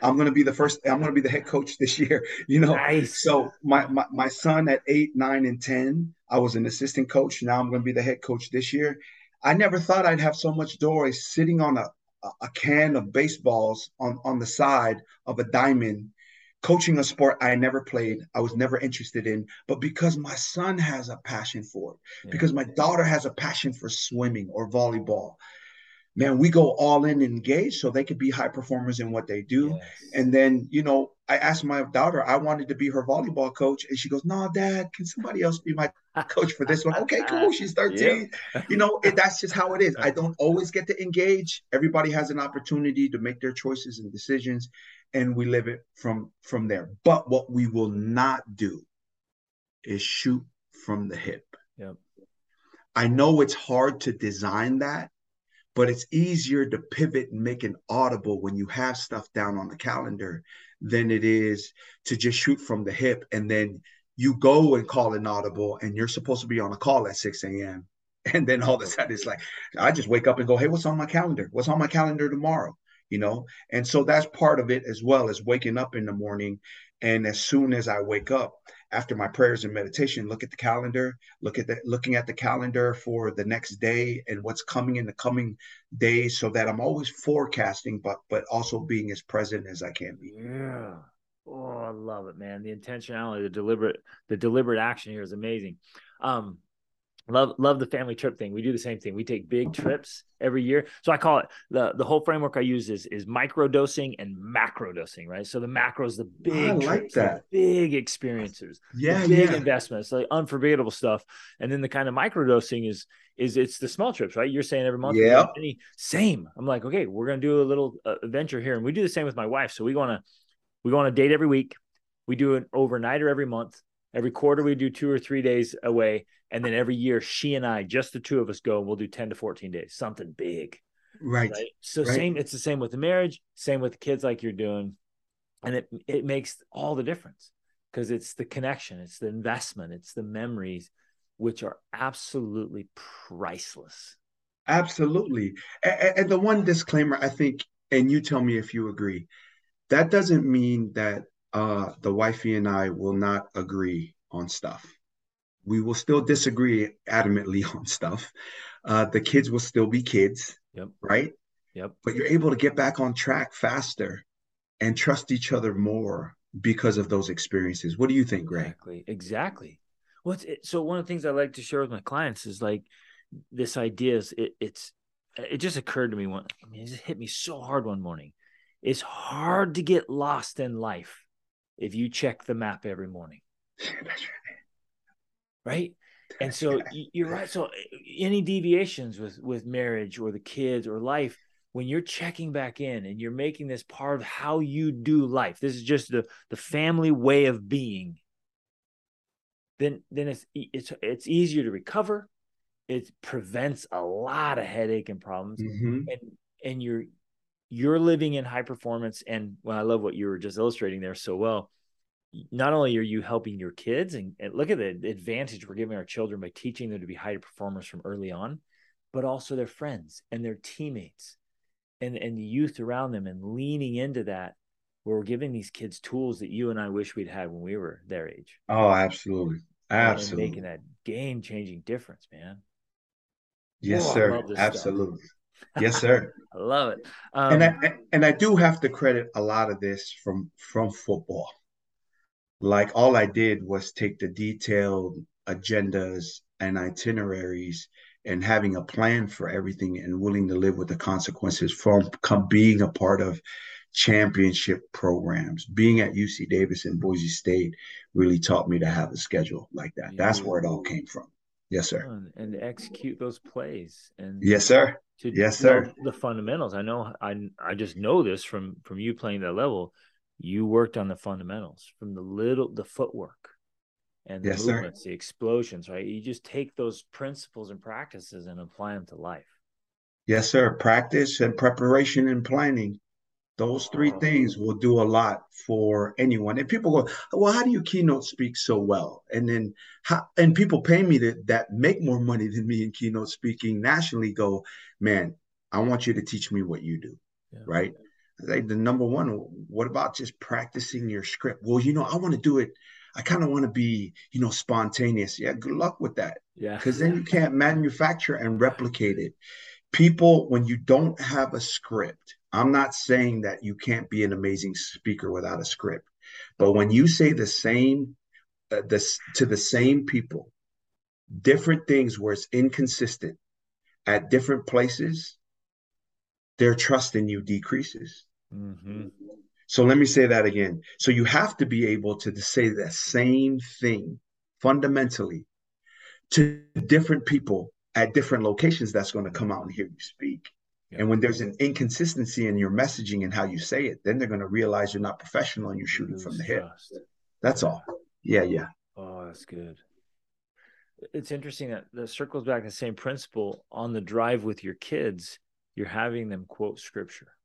I'm going to be the first. I'm going to be the head coach this year. You know, nice. so my, my my son at eight, nine, and ten, I was an assistant coach. Now I'm going to be the head coach this year. I never thought I'd have so much joy sitting on a a can of baseballs on on the side of a diamond, coaching a sport I never played. I was never interested in, but because my son has a passion for it, yeah. because my daughter has a passion for swimming or volleyball, man, we go all in and engage so they could be high performers in what they do. Yes. And then, you know, I asked my daughter, I wanted to be her volleyball coach. And she goes, No, dad, can somebody else be my coach for this one? Okay, cool. She's 13. Yeah. You know, it, that's just how it is. I don't always get to engage. Everybody has an opportunity to make their choices and decisions, and we live it from from there. But what we will not do is shoot from the hip. Yep. I know it's hard to design that but it's easier to pivot and make an audible when you have stuff down on the calendar than it is to just shoot from the hip and then you go and call an audible and you're supposed to be on a call at 6 a.m. And then all of a sudden it's like, I just wake up and go, hey, what's on my calendar? What's on my calendar tomorrow? You know? And so that's part of it as well as waking up in the morning. And as soon as I wake up, after my prayers and meditation, look at the calendar, look at the looking at the calendar for the next day and what's coming in the coming days so that I'm always forecasting, but but also being as present as I can be. Yeah. Oh, I love it, man. The intentionality, the deliberate, the deliberate action here is amazing. Um, love love the family trip thing. We do the same thing. We take big trips every year. So i call it the the whole framework i use is is micro dosing and macro dosing right? So the macro is the big I like trips, that. big experiences yeah big yeah. investments like unforgettable stuff. And then the kind of micro dosing is is it's the small trips right? You're saying every month yeah. same. I'm like okay we're gonna do a little uh, adventure here. And we do the same with my wife. So we go on a we go on a date every week. We do an overnighter every month Every quarter we do two or three days away, and then every year she and I, just the two of us, go and we'll do ten to fourteen days, something big. Right. right? So right. same. It's the same with the marriage. Same with the kids, like you're doing, and it it makes all the difference because it's the connection, it's the investment, it's the memories, which are absolutely priceless. Absolutely. And, and the one disclaimer, I think, and you tell me if you agree, that doesn't mean that uh, the wifey and I will not agree on stuff. We will still disagree adamantly on stuff. Uh, the kids will still be kids, yep. right? Yep. But you're able to get back on track faster and trust each other more because of those experiences. What do you think, Greg? Exactly. Exactly. Well, so one of the things I like to share with my clients is like this idea is it, it's it just occurred to me one. I mean, it just hit me so hard one morning. It's hard to get lost in life if you check the map every morning. Right. And so you're right. So any deviations with with marriage or the kids or life, when you're checking back in and you're making this part of how you do life, this is just the the family way of being. Then then it's it's it's easier to recover. It prevents a lot of headache and problems, mm-hmm. and and you're you're living in high performance. And well, I love what you were just illustrating there so well. Not only are you helping your kids, and, and look at the advantage we're giving our children by teaching them to be high performers from early on, but also their friends and their teammates and and the youth around them and leaning into that where we're giving these kids tools that you and I wish we'd had when we were their age. Oh, absolutely. Absolutely. Making that game changing difference, man. Yes, oh, Whoa, sir. Absolutely. Yes, sir. I love it. Um, and I and I do have to credit a lot of this from from football. Like all I did was take the detailed agendas and itineraries and having a plan for everything and willing to live with the consequences from come being a part of championship programs. Being at UC Davis and Boise State really taught me to have a schedule like that. Yeah. That's where it all came from. Yes, sir. And, execute those plays. And yes, sir. To yes, sir. The fundamentals. I know. I I just know this from from you playing that level. You worked on the fundamentals from the little the footwork and the yes, movements, sir. the explosions, right? You just take those principles and practices and apply them to life. Yes, sir. Practice and preparation and planning. Those three things will do a lot for anyone. And people go, well, how do you keynote speak so well? And then, how, and people pay me that that make more money than me in keynote speaking nationally. Go, man, I want you to teach me what you do, yeah. right? Like the number one, what about just practicing your script? Well, you know, I want to do it I kind of want to be, you know, spontaneous. Yeah, good luck with that. Yeah. Because then you can't manufacture and replicate it. People, when you don't have a script, I'm not saying that you can't be an amazing speaker without a script, but when you say the same, uh, this to the same people, different things where it's inconsistent at different places, their trust in you decreases. Mm-hmm. So let me say that again. So you have to be able to, to say the same thing fundamentally to different people at different locations that's going to come out and hear you speak. Yeah. And when there's an inconsistency in your messaging and how you say it, then they're going to realize you're not professional and you're shooting from the hip. That's all. Yeah, yeah. Oh, that's good. It's interesting that that circles back to the same principle on the drive with your kids. You're having them quote scripture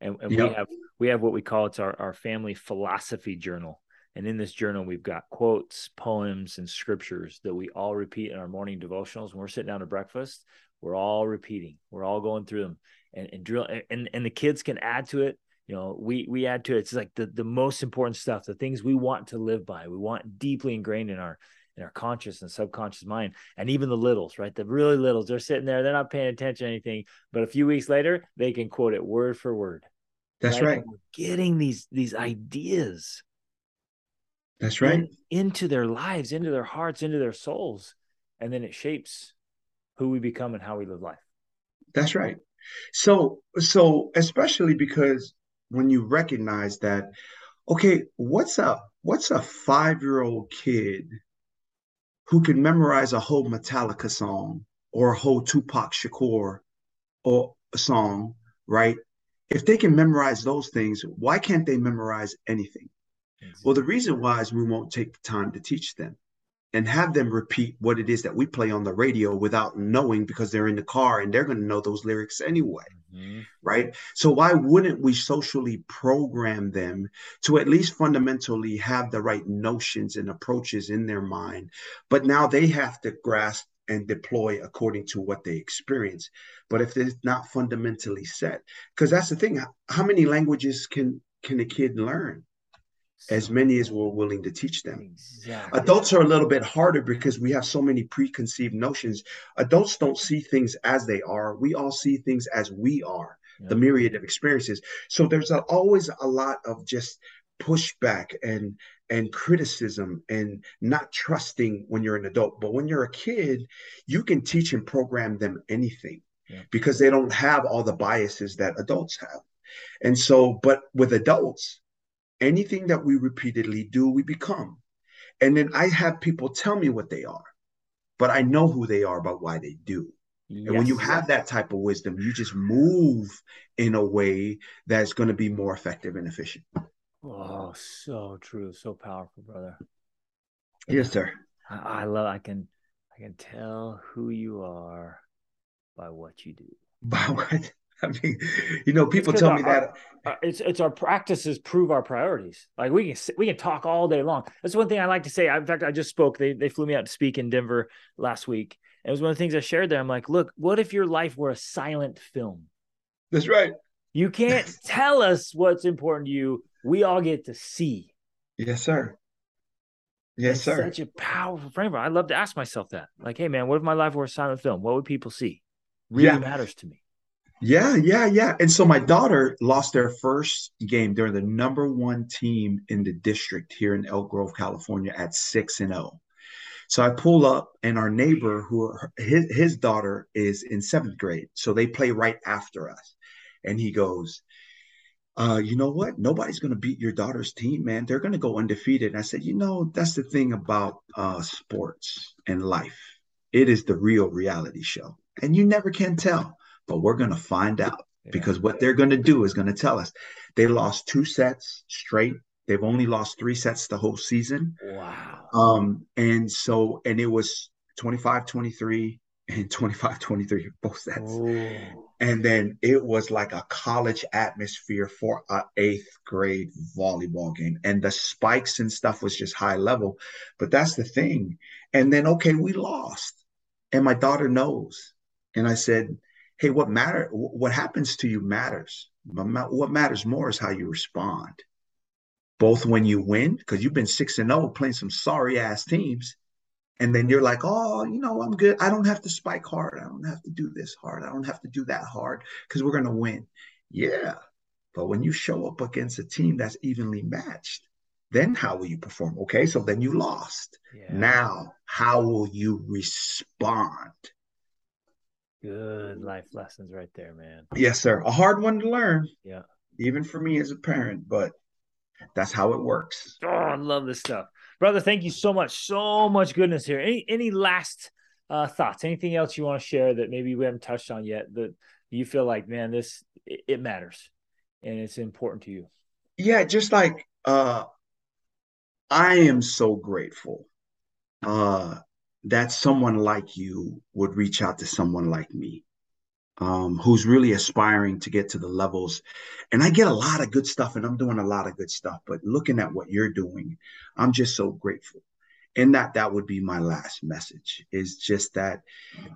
and, and yep. we have we have what we call it's our, our family philosophy journal and in this journal we've got quotes poems and scriptures that we all repeat in our morning devotionals when we're sitting down to breakfast we're all repeating. We're all going through them. And, and drill and, and the kids can add to it. You know we we add to it. It's like the, the most important stuff the things we want to live by. We want deeply ingrained in our in our conscious and subconscious mind. And even the littles right? The really littles they're sitting there. They're not paying attention to anything. But a few weeks later they can quote it word for word. That's right, right. getting these these ideas that's right. in, into their lives into their hearts into their souls. And then it shapes who we become and how we live life that's right so so especially because when you recognize that okay what's a what's a five year old kid who can memorize a whole Metallica song or a whole Tupac Shakur or a song, right? If they can memorize those things, why can't they memorize anything? Well, the reason why is we won't take the time to teach them and have them repeat what it is that we play on the radio without knowing because they're in the car and they're going to know those lyrics anyway. Mm-hmm. Right. So, why wouldn't we socially program them to at least fundamentally have the right notions and approaches in their mind? But now they have to grasp and deploy according to what they experience. But if it's not fundamentally set, because that's the thing, how many languages can can a kid learn? As many as we're willing to teach them. Exactly. Adults are a little bit harder because we have so many preconceived notions. Adults don't see things as they are. We all see things as we are, the myriad of experiences. So there's a, always a lot of just pushback and and criticism and not trusting when you're an adult. But when you're a kid, you can teach and program them anything yeah. because they don't have all the biases that adults have. And so, but with adults, anything that we repeatedly do, we become. And then I have people tell me what they are, but I know who they are about why they do. Yes. And when you have that type of wisdom, you just move in a way that's going to be more effective and efficient. Oh, so true, so powerful, brother. Yes, sir. I, I love. I can, I can tell who you are by what you do. By what? I mean, you know, people tell me our, that our, uh, it's it's our practices prove our priorities. Like we can we can talk all day long. That's one thing I like to say. In fact, I just spoke. They they flew me out to speak in Denver last week. And it was one of the things I shared there. I'm like, look, what if your life were a silent film? That's right. You can't tell us what's important to you. We all get to see. Yes, sir. Yes, it's sir. Such a powerful framework. I love to ask myself that. Like, hey, man, what if my life were a silent film? What would people see? Really yeah. matters to me. Yeah, yeah, yeah. And so my daughter lost their first game. They're the number one team in the district here in Elk Grove, California, at six and zero. Oh. So I pull up, and our neighbor, who his his daughter is in seventh grade, so they play right after us, and he goes, uh, you know what? Nobody's going to beat your daughter's team, man. They're going to go undefeated. And I said, you know, that's the thing about uh, sports and life. It is the real reality show, and you never can tell but we're going to find out yeah. because what they're going to do is going to tell us. They lost two sets straight. They've only lost three sets the whole season. Wow. Um, and so, and it was 25 23 and 25 23 both sets. Ooh. And then it was like a college atmosphere for a eighth grade volleyball game. And the spikes and stuff was just high level. But that's the thing. And then, okay, we lost. And my daughter knows. And I said, hey, what matter? What happens to you matters. But what matters more is how you respond. Both when you win, because you've been six and zero oh playing some sorry ass teams, and then you're like, oh, you know, I'm good. I don't have to spike hard. I don't have to do this hard. I don't have to do that hard because we're gonna win. Yeah, but when you show up against a team that's evenly matched, then how will you perform? Okay, so then you lost. Yeah. Now, how will you respond? Good life lessons right there, man. Yes, sir. A hard one to learn. Yeah. Even for me as a parent, but that's how it works. Oh, I love this stuff. Brother, thank you so much. So much goodness here. Any any last uh, thoughts? Anything else you want to share that maybe we haven't touched on yet that you feel like, man, this it, it matters and it's important to you? Yeah, just like uh I am so grateful uh that someone like you would reach out to someone like me um, who's really aspiring to get to the levels. And I get a lot of good stuff and I'm doing a lot of good stuff, but looking at what you're doing, I'm just so grateful. And that that would be my last message is just that,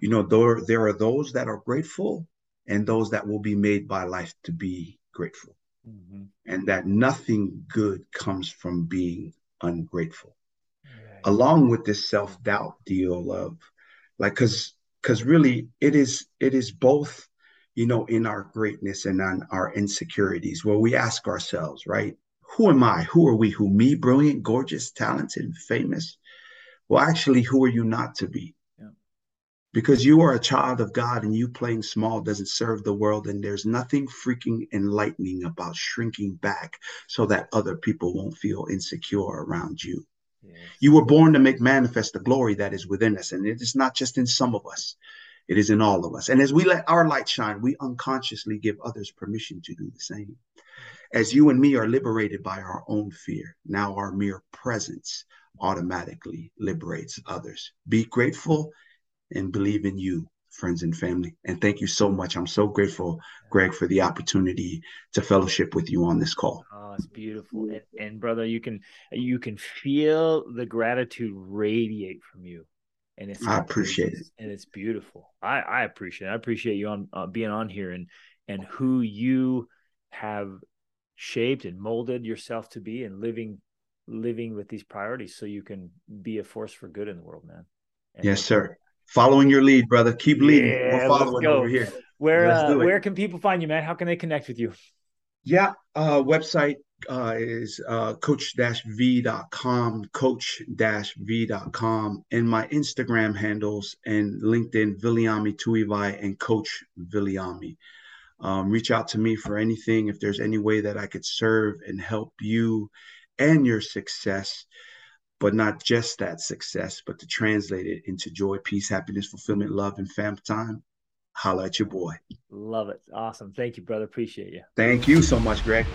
you know, there, there are those that are grateful and those that will be made by life to be grateful. Mm-hmm. And that nothing good comes from being ungrateful along with this self-doubt deal of like because because really it is it is both you know in our greatness and on our insecurities where we ask ourselves right who am i? Who are we? Who me? Brilliant gorgeous talented famous? Well actually who are you not to be? Yeah. because you are a child of god and you playing small doesn't serve the world and there's nothing freaking enlightening about shrinking back so that other people won't feel insecure around you you were born to make manifest the glory that is within us. And it is not just in some of us, it is in all of us. And as we let our light shine, we unconsciously give others permission to do the same. as you and me are liberated by our own fear, now our mere presence automatically liberates others. Be grateful and believe in you, friends and family. And thank you so much. I'm so grateful, Greg, for the opportunity to fellowship with you on this call. Oh, it's beautiful. And, and brother, you can you can feel the gratitude radiate from you. And it's I appreciate it. And it's beautiful. I, I appreciate it. I appreciate you on uh, being on here and and who you have shaped and molded yourself to be and living living with these priorities so you can be a force for good in the world, man. And yes, sir. Following your lead, brother. Keep leading. Yeah, We're following over here. Where uh, where can people find you, man? How can they connect with you? Yeah, uh, website uh, is uh, coach-v.com, coach-v.com, and my Instagram handles and LinkedIn, Viliami Tuivai and Coach Viliami. Um, reach out to me for anything. If there's any way that I could serve and help you and your success, but not just that success, but to translate it into joy, peace, happiness, fulfillment, love, and fam time, holla at your boy. Love it. Awesome. Thank you, brother. Appreciate you. Thank you so much, Greg.